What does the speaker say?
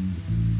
Mm-hmm.